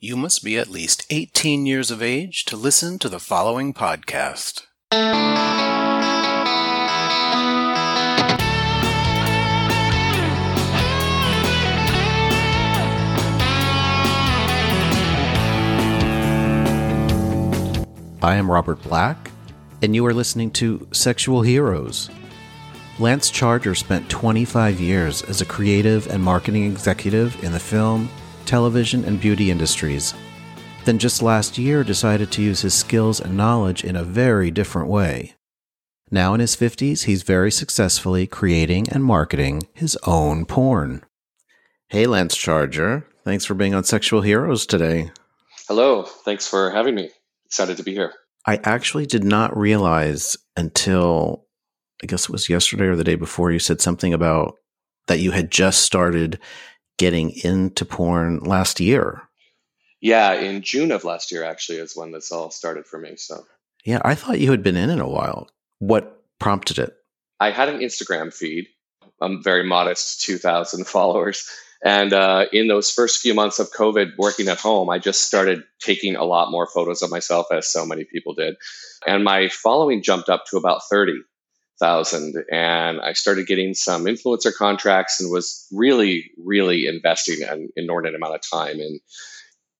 You must be at least 18 years of age to listen to the following podcast. I am Robert Black, and you are listening to Sexual Heroes. Lance Charger spent 25 years as a creative and marketing executive in the film, television, and beauty industries. Then just last year decided to use his skills and knowledge in a very different way. Now in his 50s, he's very successfully creating and marketing his own porn. Hey, Lance Charger. Thanks for being on Sexual Heroes today. Hello. Thanks for having me. Excited to be here. I actually did not realize until I guess it was yesterday or the day before you said something about that you had just started getting into porn last year. Yeah, in June of last year actually is when this all started for me. So Yeah, I thought you had been in it a while. What prompted it? I had an Instagram feed. I'm very modest, 2,000 followers. And uh, in those first few months of COVID working at home, I just started taking a lot more photos of myself, as so many people did. And my following jumped up to about 30,000. And I started getting some influencer contracts and was really, really investing an inordinate amount of time in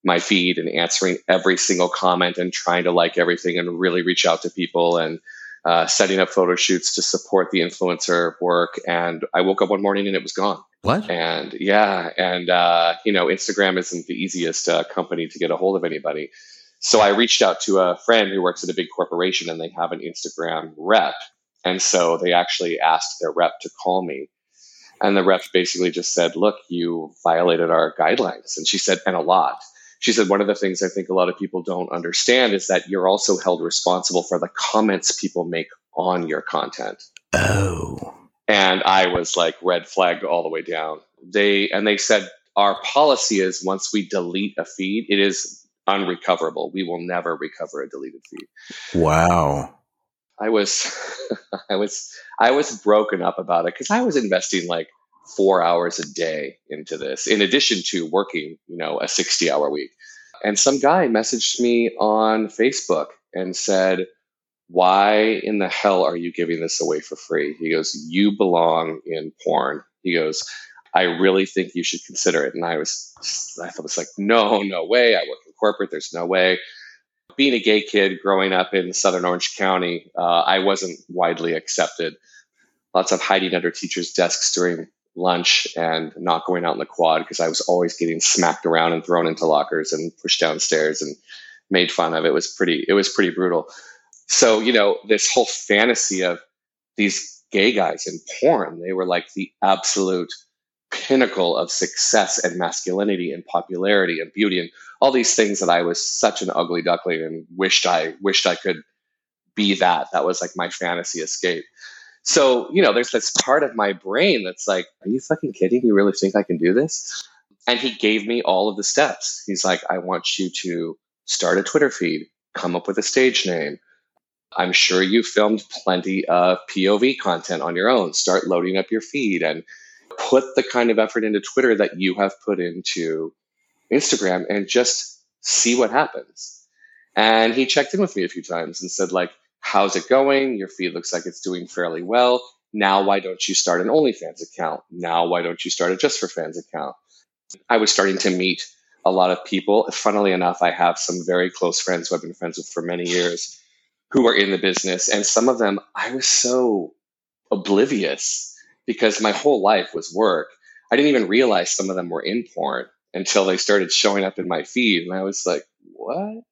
my feed and answering every single comment and trying to like everything and really reach out to people and uh, setting up photo shoots to support the influencer work. And I woke up one morning and it was gone. What? And yeah, and uh, you know, Instagram isn't the easiest uh, company to get a hold of anybody. So I reached out to a friend who works at a big corporation, and they have an Instagram rep. And so they actually asked their rep to call me. And the rep basically just said, Look, you violated our guidelines. And she said, and a lot. She said, One of the things I think a lot of people don't understand is that you're also held responsible for the comments people make on your content. Oh. And I was like red flag all the way down. They and they said our policy is once we delete a feed, it is unrecoverable. We will never recover a deleted feed. Wow. I was I was I was broken up about it because I was investing like four hours a day into this, in addition to working, you know, a 60 hour week. And some guy messaged me on Facebook and said, why in the hell are you giving this away for free? He goes, You belong in porn. He goes, I really think you should consider it. And I was, I was like, no, no way. I work in corporate. There's no way. Being a gay kid growing up in Southern Orange County, uh, I wasn't widely accepted. Lots of hiding under teachers' desks during lunch and not going out in the quad because I was always getting smacked around and thrown into lockers and pushed downstairs and made fun of. It was pretty, it was pretty brutal. So, you know, this whole fantasy of these gay guys in porn, they were like the absolute pinnacle of success and masculinity and popularity and beauty and all these things that I was such an ugly duckling and wished I wished I could be that. That was like my fantasy escape. So, you know, there's this part of my brain that's like, are you fucking kidding? You really think I can do this? And he gave me all of the steps. He's like, I want you to start a Twitter feed, come up with a stage name, I'm sure you filmed plenty of POV content on your own. Start loading up your feed and put the kind of effort into Twitter that you have put into Instagram and just see what happens. And he checked in with me a few times and said, like, how's it going? Your feed looks like it's doing fairly well. Now, why don't you start an OnlyFans account? Now, why don't you start a Just for Fans account? I was starting to meet a lot of people. Funnily enough, I have some very close friends who I've been friends with for many years who are in the business. And some of them, I was so oblivious because my whole life was work. I didn't even realize some of them were in porn until they started showing up in my feed. And I was like, what?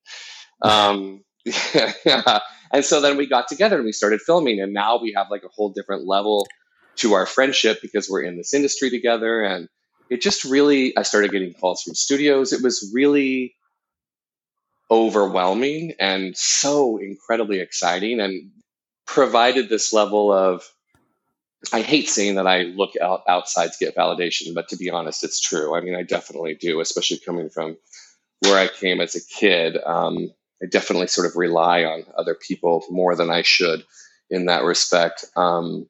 um. And so then we got together and we started filming. And now we have like a whole different level to our friendship because we're in this industry together. And it just really, I started getting calls from studios. It was really overwhelming and so incredibly exciting and provided this level of I hate saying that I look out outside to get validation, but to be honest, it's true. I mean, I definitely do, especially coming from where I came as a kid. Um, I definitely sort of rely on other people more than I should in that respect. Um,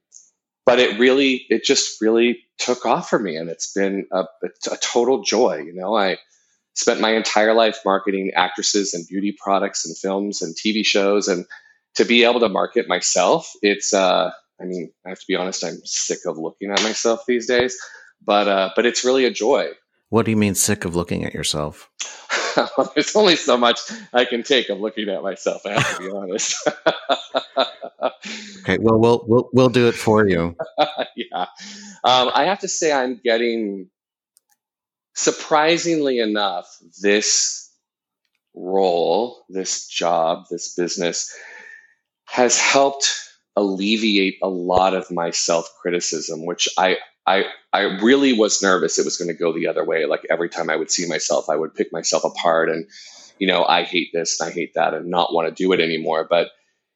but it really, it just really took off for me, and it's been a, a total joy. You know, I spent my entire life marketing actresses and beauty products and films and TV shows. And to be able to market myself, it's, uh, I mean, I have to be honest, I'm sick of looking at myself these days, but, uh, but it's really a joy. What do you mean sick of looking at yourself? There's only so much I can take of looking at myself. I have to be honest. okay, well, we'll we'll we'll do it for you. yeah, um, I have to say I'm getting surprisingly enough this role, this job, this business has helped alleviate a lot of my self criticism, which I I I really was nervous it was going to go the other way. Like every time I would see myself, I would pick myself apart and you know, I hate this and I hate that and not want to do it anymore. But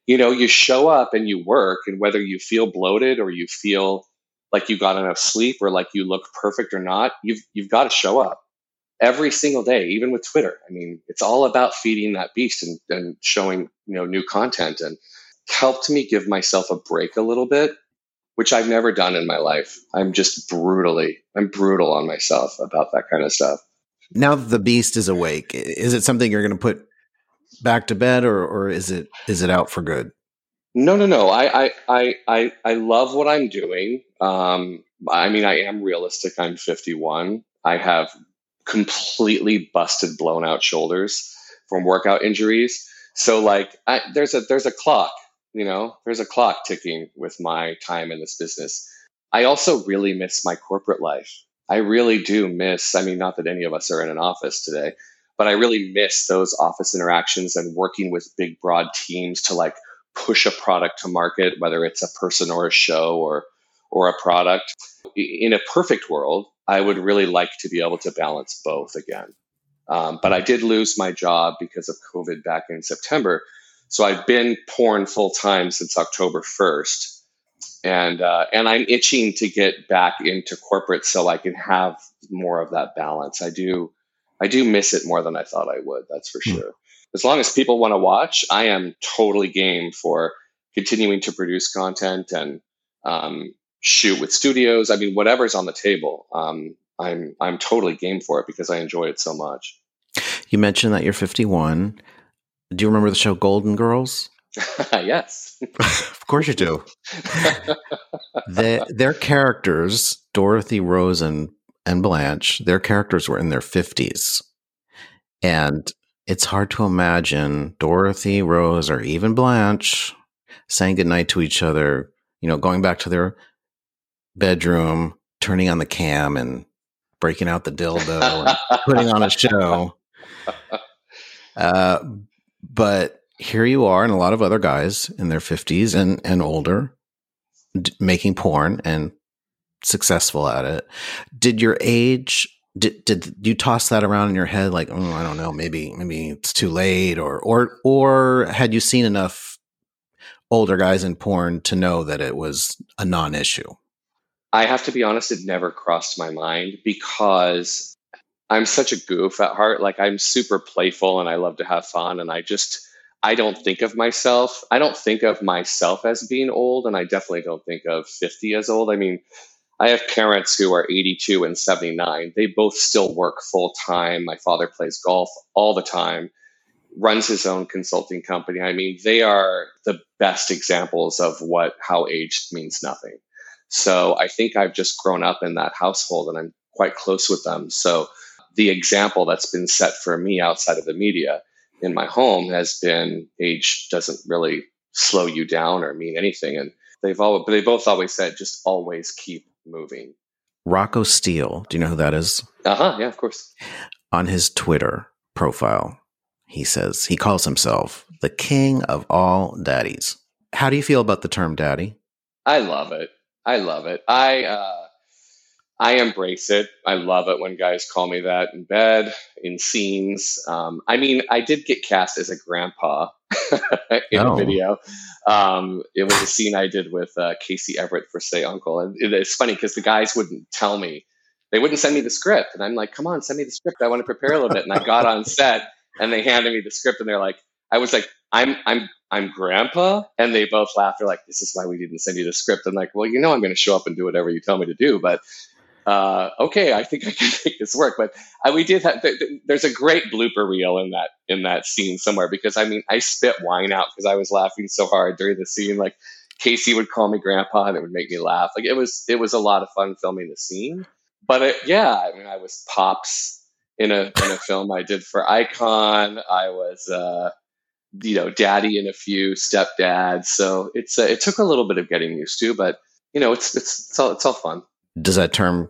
you know, you show up and you work and whether you feel bloated or you feel like you got enough sleep or like you look perfect or not, you've you've got to show up every single day, even with Twitter. I mean, it's all about feeding that beast and, and showing, you know, new content and helped me give myself a break a little bit which I've never done in my life. I'm just brutally, I'm brutal on myself about that kind of stuff. Now that the beast is awake, is it something you're going to put back to bed or, or is it, is it out for good? No, no, no. I, I, I, I, I love what I'm doing. Um, I mean, I am realistic. I'm 51. I have completely busted, blown out shoulders from workout injuries. So like, I, there's a, there's a clock you know, there's a clock ticking with my time in this business. I also really miss my corporate life. I really do miss, I mean, not that any of us are in an office today, but I really miss those office interactions and working with big, broad teams to like push a product to market, whether it's a person or a show or, or a product. In a perfect world, I would really like to be able to balance both again. Um, but I did lose my job because of COVID back in September. So I've been porn full time since October 1st. And, uh, and I'm itching to get back into corporate so I can have more of that balance. I do, I do miss it more than I thought I would. That's for hmm. sure. As long as people want to watch, I am totally game for continuing to produce content and um, shoot with studios. I mean, whatever's on the table, um, I'm I'm totally game for it because I enjoy it so much. You mentioned that you're 51. Do you remember the show Golden Girls? yes. of course you do. the, their characters, Dorothy, Rose, and, and Blanche, their characters were in their 50s. And it's hard to imagine Dorothy, Rose, or even Blanche saying goodnight to each other, you know, going back to their bedroom, turning on the cam and breaking out the dildo and putting on a show. Uh, but here you are, and a lot of other guys in their 50s and, and older d- making porn and successful at it. Did your age did did you toss that around in your head like oh I don't know maybe maybe it's too late or or or had you seen enough older guys in porn to know that it was a non-issue? I have to be honest it never crossed my mind because I'm such a goof at heart. Like I'm super playful and I love to have fun. And I just, I don't think of myself. I don't think of myself as being old. And I definitely don't think of 50 as old. I mean, I have parents who are 82 and 79. They both still work full time. My father plays golf all the time, runs his own consulting company. I mean, they are the best examples of what how age means nothing. So I think I've just grown up in that household and I'm quite close with them. So the example that's been set for me outside of the media in my home has been age doesn't really slow you down or mean anything. And they've all, but they both always said, just always keep moving. Rocco Steele, do you know who that is? Uh huh. Yeah, of course. On his Twitter profile, he says he calls himself the king of all daddies. How do you feel about the term daddy? I love it. I love it. I, uh, I embrace it. I love it when guys call me that in bed, in scenes. Um, I mean, I did get cast as a grandpa in oh. a video. Um, it was a scene I did with uh, Casey Everett for Say Uncle. And it's funny because the guys wouldn't tell me, they wouldn't send me the script. And I'm like, come on, send me the script. I want to prepare a little bit. And I got on set and they handed me the script and they're like, I was like, I'm, I'm, I'm grandpa. And they both laughed. They're like, this is why we didn't send you the script. I'm like, well, you know, I'm going to show up and do whatever you tell me to do. But uh, okay, I think I can make this work. But uh, we did have, th- th- there's a great blooper reel in that, in that scene somewhere because I mean, I spit wine out because I was laughing so hard during the scene. Like Casey would call me grandpa and it would make me laugh. Like it was, it was a lot of fun filming the scene. But it, yeah, I mean, I was pops in a, in a film I did for Icon. I was, uh, you know, daddy and a few stepdads. So it's, uh, it took a little bit of getting used to, but you know, it's, it's, it's all, it's all fun. Does that term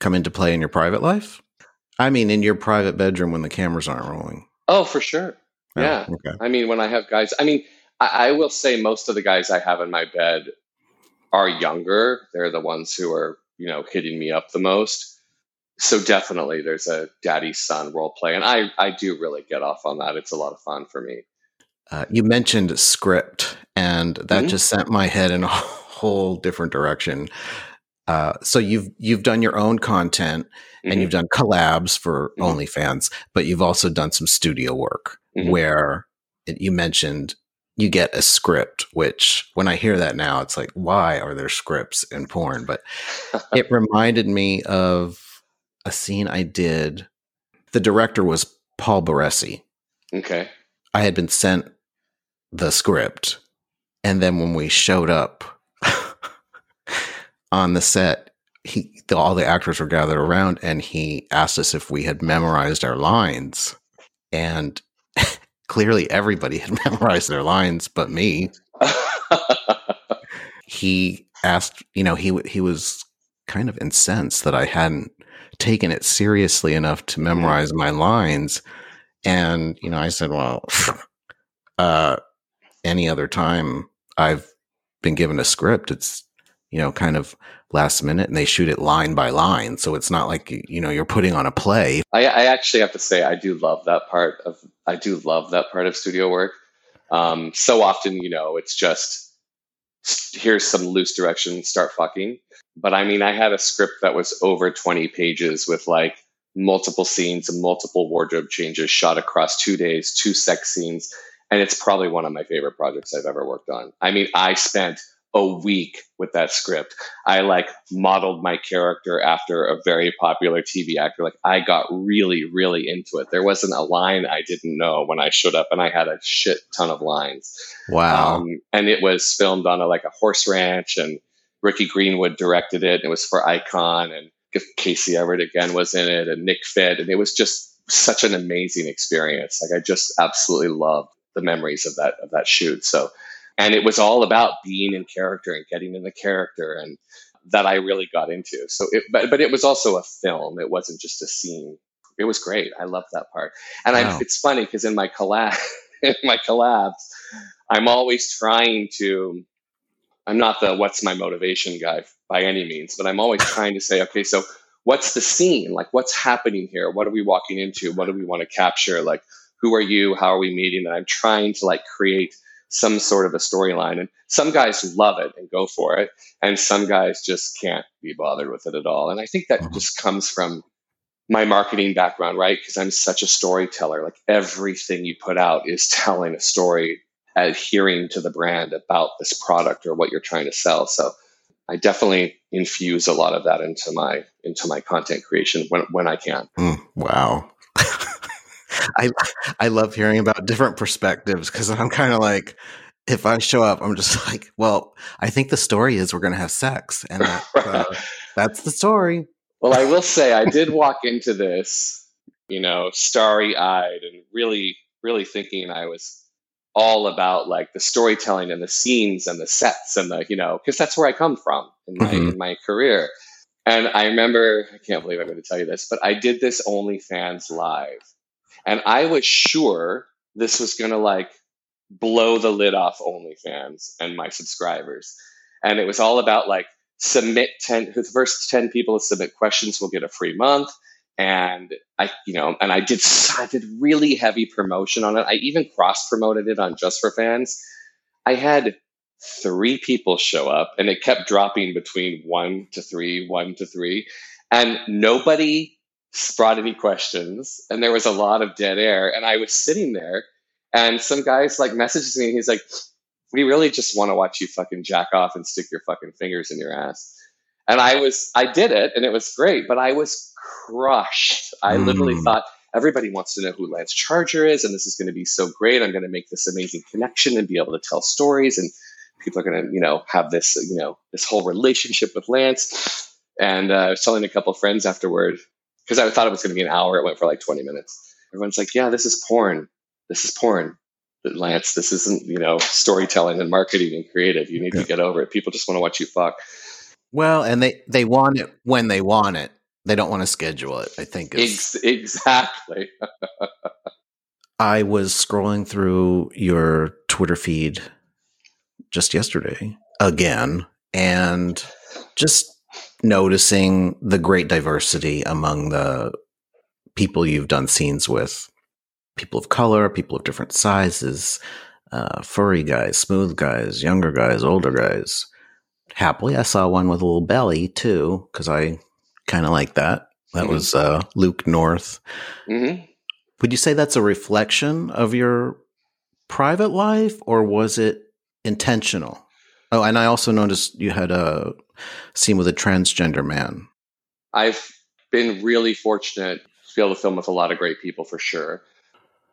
come into play in your private life? I mean, in your private bedroom when the cameras aren't rolling. Oh, for sure. Oh, yeah. Okay. I mean, when I have guys, I mean, I, I, will say most of the guys I have in my bed are younger. They're the ones who are, you know, hitting me up the most. So definitely there's a daddy son role play. And I, I do really get off on that. It's a lot of fun for me. Uh, you mentioned script, and that mm-hmm. just sent my head in a whole different direction. Uh, so you've you've done your own content mm-hmm. and you've done collabs for mm-hmm. OnlyFans, but you've also done some studio work mm-hmm. where it, you mentioned you get a script. Which when I hear that now, it's like, why are there scripts in porn? But it reminded me of a scene I did. The director was Paul Barresi. Okay, I had been sent the script, and then when we showed up on the set, he the, all the actors were gathered around, and he asked us if we had memorized our lines, and clearly everybody had memorized their lines, but me. he asked, you know, he he was kind of incensed that I hadn't taken it seriously enough to memorize my lines, and you know, I said, well, uh, any other time I've been given a script, it's you know, kind of last minute and they shoot it line by line. So it's not like, you know, you're putting on a play. I, I actually have to say, I do love that part of, I do love that part of studio work. Um, so often, you know, it's just, here's some loose direction, start fucking. But I mean, I had a script that was over 20 pages with like multiple scenes and multiple wardrobe changes shot across two days, two sex scenes. And it's probably one of my favorite projects I've ever worked on. I mean, I spent a week with that script. I like modeled my character after a very popular TV actor. Like I got really, really into it. There wasn't a line I didn't know when I showed up, and I had a shit ton of lines. Wow! Um, and it was filmed on a, like a horse ranch, and Ricky Greenwood directed it. it was for Icon, and Casey Everett again was in it, and Nick Fitt, and it was just such an amazing experience. Like I just absolutely loved the memories of that of that shoot. So and it was all about being in character and getting in the character and that I really got into. So, it, but but it was also a film. It wasn't just a scene. It was great. I loved that part. And wow. I, it's funny because in my collab, in my collabs, I'm always trying to. I'm not the what's my motivation guy by any means, but I'm always trying to say, okay, so what's the scene? Like, what's happening here? What are we walking into? What do we want to capture? Like, who are you? How are we meeting? And I'm trying to like create some sort of a storyline. And some guys love it and go for it, and some guys just can't be bothered with it at all. And I think that mm-hmm. just comes from my marketing background, right? Because I'm such a storyteller. Like everything you put out is telling a story, adhering to the brand about this product or what you're trying to sell. So I definitely infuse a lot of that into my into my content creation when when I can. Mm, wow. I I love hearing about different perspectives because I'm kind of like, if I show up, I'm just like, well, I think the story is we're going to have sex, and that, uh, that's the story. Well, I will say I did walk into this, you know, starry eyed and really, really thinking I was all about like the storytelling and the scenes and the sets and the, you know, because that's where I come from in my, mm-hmm. in my career. And I remember, I can't believe I'm going to tell you this, but I did this OnlyFans live and I was sure this was going to like blow the lid off OnlyFans and my subscribers. And it was all about like submit 10, the first 10 people to submit questions will get a free month. And I, you know, and I did, I did really heavy promotion on it. I even cross promoted it on Just for Fans. I had three people show up and it kept dropping between one to three, one to three. And nobody brought any questions and there was a lot of dead air and i was sitting there and some guys like messages me and he's like we really just want to watch you fucking jack off and stick your fucking fingers in your ass And I was, I did it and it was great, but I was crushed. I mm. literally thought, everybody wants to know who Lance Charger is, and this is going to be so great. I'm going to make this amazing connection and be able to tell stories, and people are going to, you know, have this, you know, this whole relationship with Lance. And uh, I was telling a couple friends afterward because I thought it was going to be an hour. It went for like 20 minutes. Everyone's like, "Yeah, this is porn. This is porn." But Lance, this isn't, you know, storytelling and marketing and creative. You need yeah. to get over it. People just want to watch you fuck. Well, and they they want it when they want it. They don't want to schedule it. I think Ex- exactly. I was scrolling through your Twitter feed just yesterday again, and just noticing the great diversity among the people you've done scenes with people of color, people of different sizes, uh, furry guys, smooth guys, younger guys, older guys. Happily, I saw one with a little belly too, because I kind of like that. That mm-hmm. was uh, Luke North. Mm-hmm. Would you say that's a reflection of your private life, or was it intentional? Oh, and I also noticed you had a scene with a transgender man. I've been really fortunate to be able to film with a lot of great people for sure.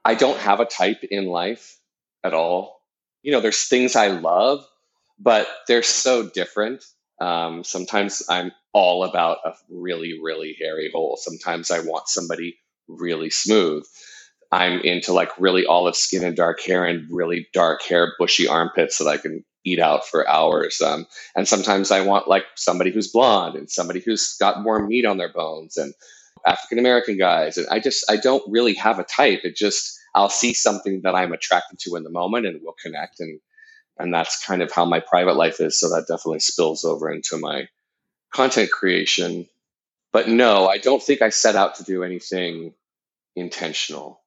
I don't have a type in life at all. You know, there's things I love, but they're so different. Um, sometimes I'm all about a really, really hairy hole. Sometimes I want somebody really smooth. I'm into like really olive skin and dark hair and really dark hair, bushy armpits that I can eat out for hours. Um, and sometimes I want like somebody who's blonde and somebody who's got more meat on their bones and African American guys. And I just, I don't really have a type. It just, I'll see something that I'm attracted to in the moment and we'll connect. And, and that's kind of how my private life is. So that definitely spills over into my content creation. But no, I don't think I set out to do anything intentional.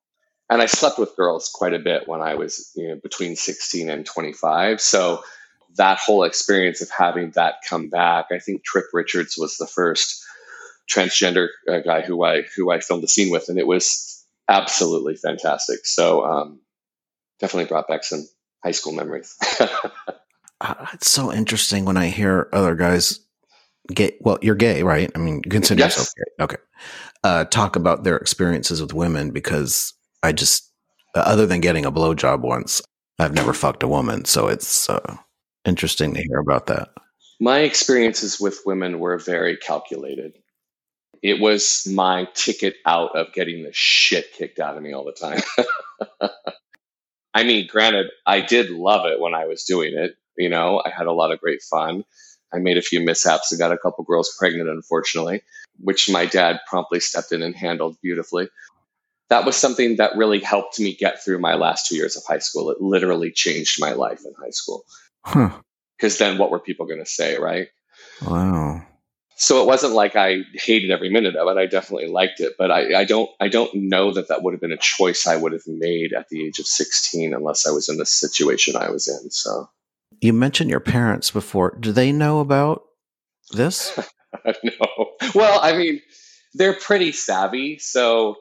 And I slept with girls quite a bit when I was you know, between 16 and 25. So that whole experience of having that come back, I think Trip Richards was the first transgender uh, guy who I who I filmed the scene with, and it was absolutely fantastic. So um, definitely brought back some high school memories. uh, it's so interesting when I hear other guys gay. Well, you're gay, right? I mean, you consider yes. yourself gay. Okay. Uh, talk about their experiences with women because I just, other than getting a blowjob once, I've never fucked a woman. So it's uh, interesting to hear about that. My experiences with women were very calculated. It was my ticket out of getting the shit kicked out of me all the time. I mean, granted, I did love it when I was doing it. You know, I had a lot of great fun. I made a few mishaps and got a couple girls pregnant, unfortunately, which my dad promptly stepped in and handled beautifully. That was something that really helped me get through my last two years of high school. It literally changed my life in high school. Because huh. then what were people going to say, right? Wow. So it wasn't like I hated every minute of it. I definitely liked it, but I, I don't I don't know that that would have been a choice I would have made at the age of 16 unless I was in the situation I was in. So you mentioned your parents before. Do they know about this? no. Well, I mean, they're pretty savvy. So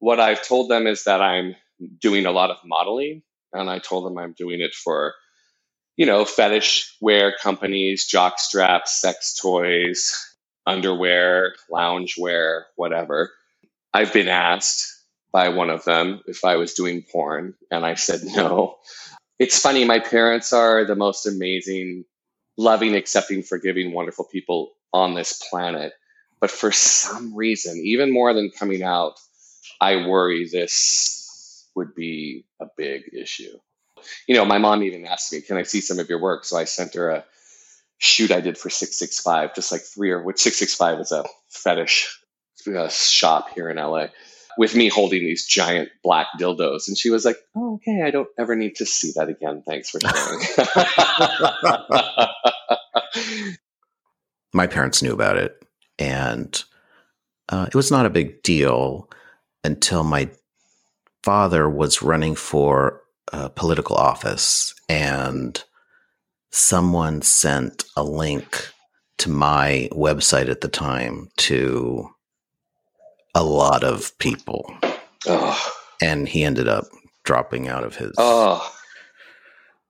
what I've told them is that I'm doing a lot of modeling, and I told them I'm doing it for, you know, fetish wear companies, jock straps, sex toys, underwear, loungewear, whatever. I've been asked by one of them if I was doing porn, and I said no it's funny. My parents are the most amazing, loving, accepting, forgiving, wonderful people on this planet. But for some reason, even more than coming out, I worry this would be a big issue. You know, my mom even asked me, "Can I see some of your work?" So I sent her a shoot I did for 665, just like three or which 665 is a fetish uh, shop here in LA with me holding these giant black dildos. And she was like, Oh, okay, I don't ever need to see that again. Thanks for sharing. My parents knew about it, and uh, it was not a big deal until my father was running for a political office and someone sent a link to my website at the time to a lot of people. Oh. And he ended up dropping out of his oh.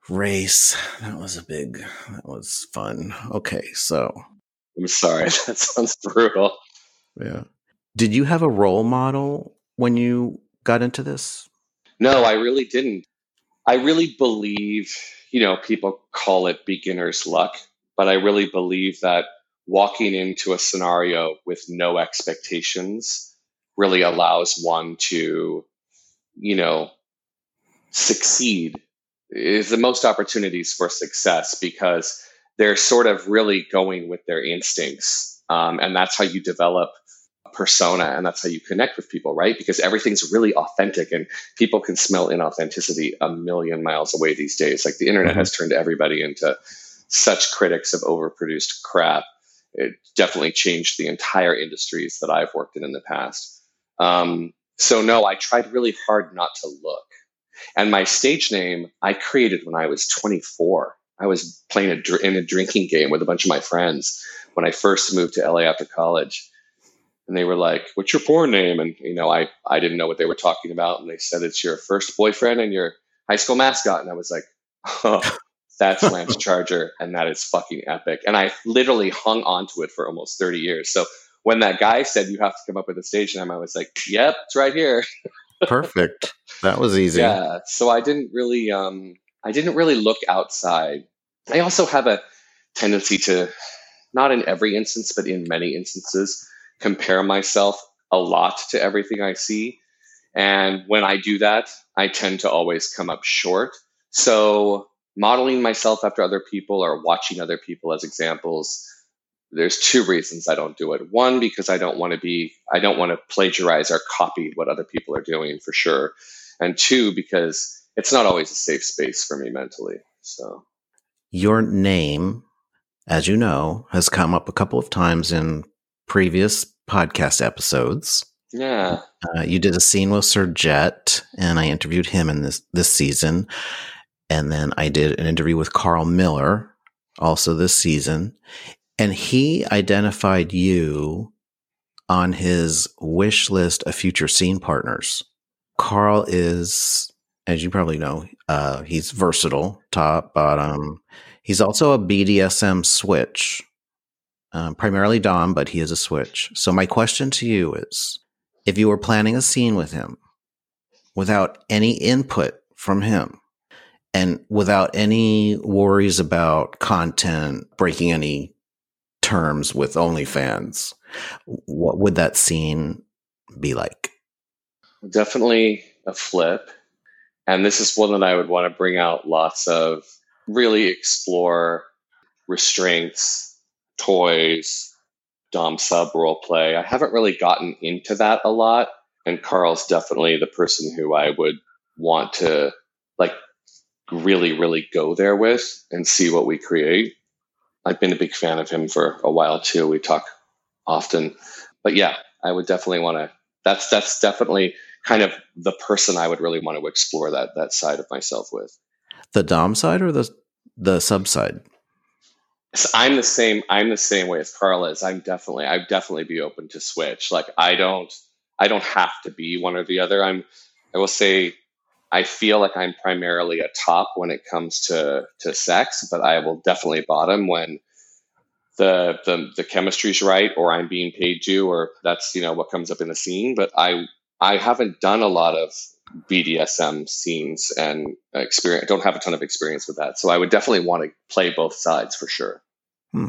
race. That was a big, that was fun. Okay, so I'm sorry. That sounds brutal. Yeah. Did you have a role model when you got into this? No, I really didn't. I really believe, you know, people call it beginner's luck, but I really believe that walking into a scenario with no expectations really allows one to, you know, succeed is the most opportunities for success because they're sort of really going with their instincts. Um, and that's how you develop persona and that's how you connect with people, right? Because everything's really authentic and people can smell inauthenticity a million miles away these days. Like the internet mm-hmm. has turned everybody into such critics of overproduced crap. It definitely changed the entire industries that I've worked in in the past. Um, so, no, I tried really hard not to look. And my stage name I created when I was 24. I was playing a, in a drinking game with a bunch of my friends when I first moved to LA after college. And they were like, "What's your porn name?" And you know, I I didn't know what they were talking about. And they said it's your first boyfriend and your high school mascot. And I was like, "Oh, that's Lance Charger, and that is fucking epic." And I literally hung onto it for almost 30 years. So when that guy said you have to come up with a stage name, I was like, "Yep, it's right here." Perfect. That was easy. Yeah. So I didn't really, um, I didn't really look outside. I also have a tendency to, not in every instance, but in many instances, compare myself a lot to everything I see. And when I do that, I tend to always come up short. So modeling myself after other people or watching other people as examples there's two reasons I don't do it. One, because I don't want to be, I don't want to plagiarize or copy what other people are doing for sure. And two, because it's not always a safe space for me mentally. So, your name, as you know, has come up a couple of times in previous podcast episodes. Yeah. Uh, you did a scene with Sir Jet, and I interviewed him in this this season. And then I did an interview with Carl Miller, also this season. And he identified you on his wish list of future scene partners. Carl is, as you probably know, uh, he's versatile, top, bottom. He's also a BDSM switch, um, primarily Dom, but he is a switch. So, my question to you is if you were planning a scene with him without any input from him and without any worries about content, breaking any terms with OnlyFans, what would that scene be like? Definitely a flip. And this is one that I would want to bring out lots of, really explore restraints, toys, Dom sub role play. I haven't really gotten into that a lot. And Carl's definitely the person who I would want to like really, really go there with and see what we create. I've been a big fan of him for a while too. We talk often, but yeah, I would definitely want to. That's that's definitely kind of the person I would really want to explore that that side of myself with. The dom side or the the sub side? So I'm the same. I'm the same way as Carl is. I'm definitely. I'd definitely be open to switch. Like I don't. I don't have to be one or the other. I'm. I will say I feel like I'm primarily a top when it comes to to sex, but I will definitely bottom when the the the chemistry's right or I'm being paid to or that's you know what comes up in the scene. But I I haven't done a lot of BDSM scenes and experience. Don't have a ton of experience with that, so I would definitely want to play both sides for sure. Hmm.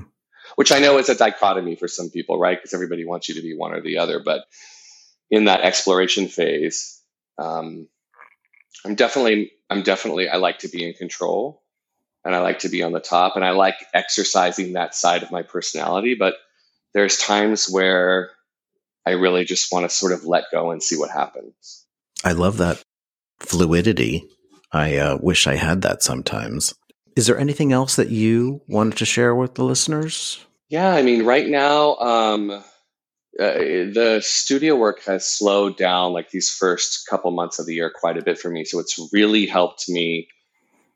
Which I know is a dichotomy for some people, right? Because everybody wants you to be one or the other, but in that exploration phase. Um, I'm definitely I'm definitely I like to be in control and I like to be on the top and I like exercising that side of my personality, but there's times where I really just want to sort of let go and see what happens. I love that fluidity. I uh, wish I had that sometimes. Is there anything else that you wanted to share with the listeners? Yeah, I mean, right now, um, uh, the studio work has slowed down like these first couple months of the year quite a bit for me. So it's really helped me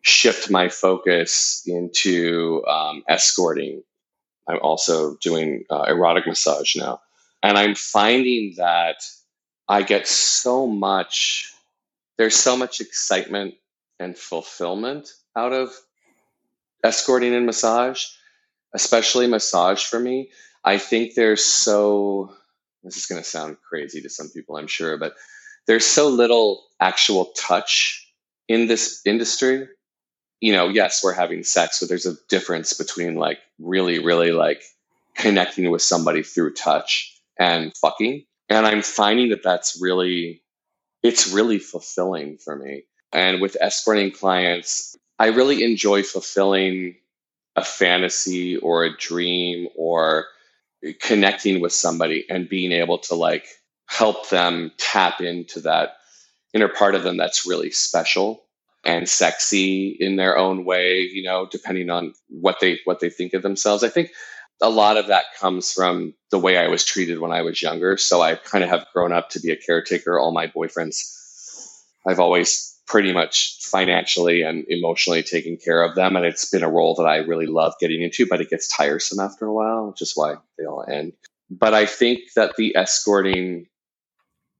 shift my focus into um, escorting. I'm also doing uh, erotic massage now. And I'm finding that I get so much, there's so much excitement and fulfillment out of escorting and massage especially massage for me. I think there's so, this is going to sound crazy to some people, I'm sure, but there's so little actual touch in this industry. You know, yes, we're having sex, but there's a difference between like really, really like connecting with somebody through touch and fucking. And I'm finding that that's really, it's really fulfilling for me. And with escorting clients, I really enjoy fulfilling a fantasy or a dream or connecting with somebody and being able to like help them tap into that inner part of them that's really special and sexy in their own way you know depending on what they what they think of themselves i think a lot of that comes from the way i was treated when i was younger so i kind of have grown up to be a caretaker all my boyfriends i've always pretty much financially and emotionally taking care of them. And it's been a role that I really love getting into, but it gets tiresome after a while, which is why they all end. But I think that the escorting,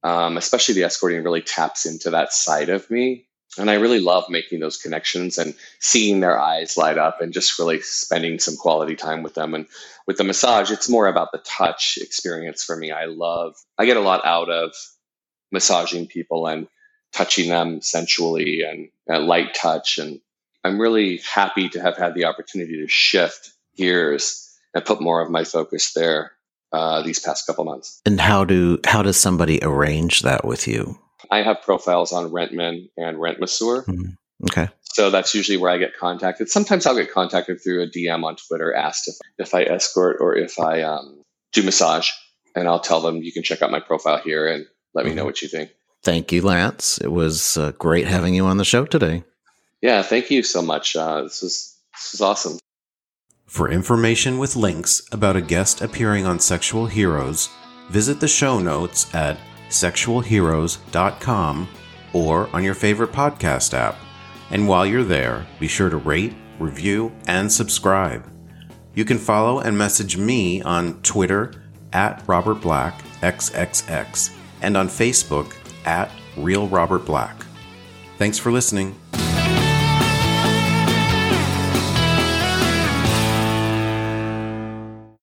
um, especially the escorting, really taps into that side of me. And I really love making those connections and seeing their eyes light up and just really spending some quality time with them. And with the massage, it's more about the touch experience for me. I love, I get a lot out of massaging people and touching them sensually and light touch. And I'm really happy to have had the opportunity to shift gears and put more of my focus there uh, these past couple months. And how do how does somebody arrange that with you? I have profiles on Rentman and Rentmasseur. Mm-hmm. Okay. So that's usually where I get contacted. Sometimes I'll get contacted through a DM on Twitter, asked if, if I escort or if I um, do massage. And I'll tell them, you can check out my profile here and let me know mm-hmm. what you think. Thank you, Lance. It was uh, great having you on the show today. Yeah, thank you so much. Uh, this was this was awesome. For information with links about a guest appearing on Sexual Heroes, visit the show notes at sexualheroes.com or on your favorite podcast app. And while you're there, be sure to rate, review, and subscribe. You can follow and message me on Twitter at Robert Black XXX and on Facebook at Real Robert Black. Thanks for listening.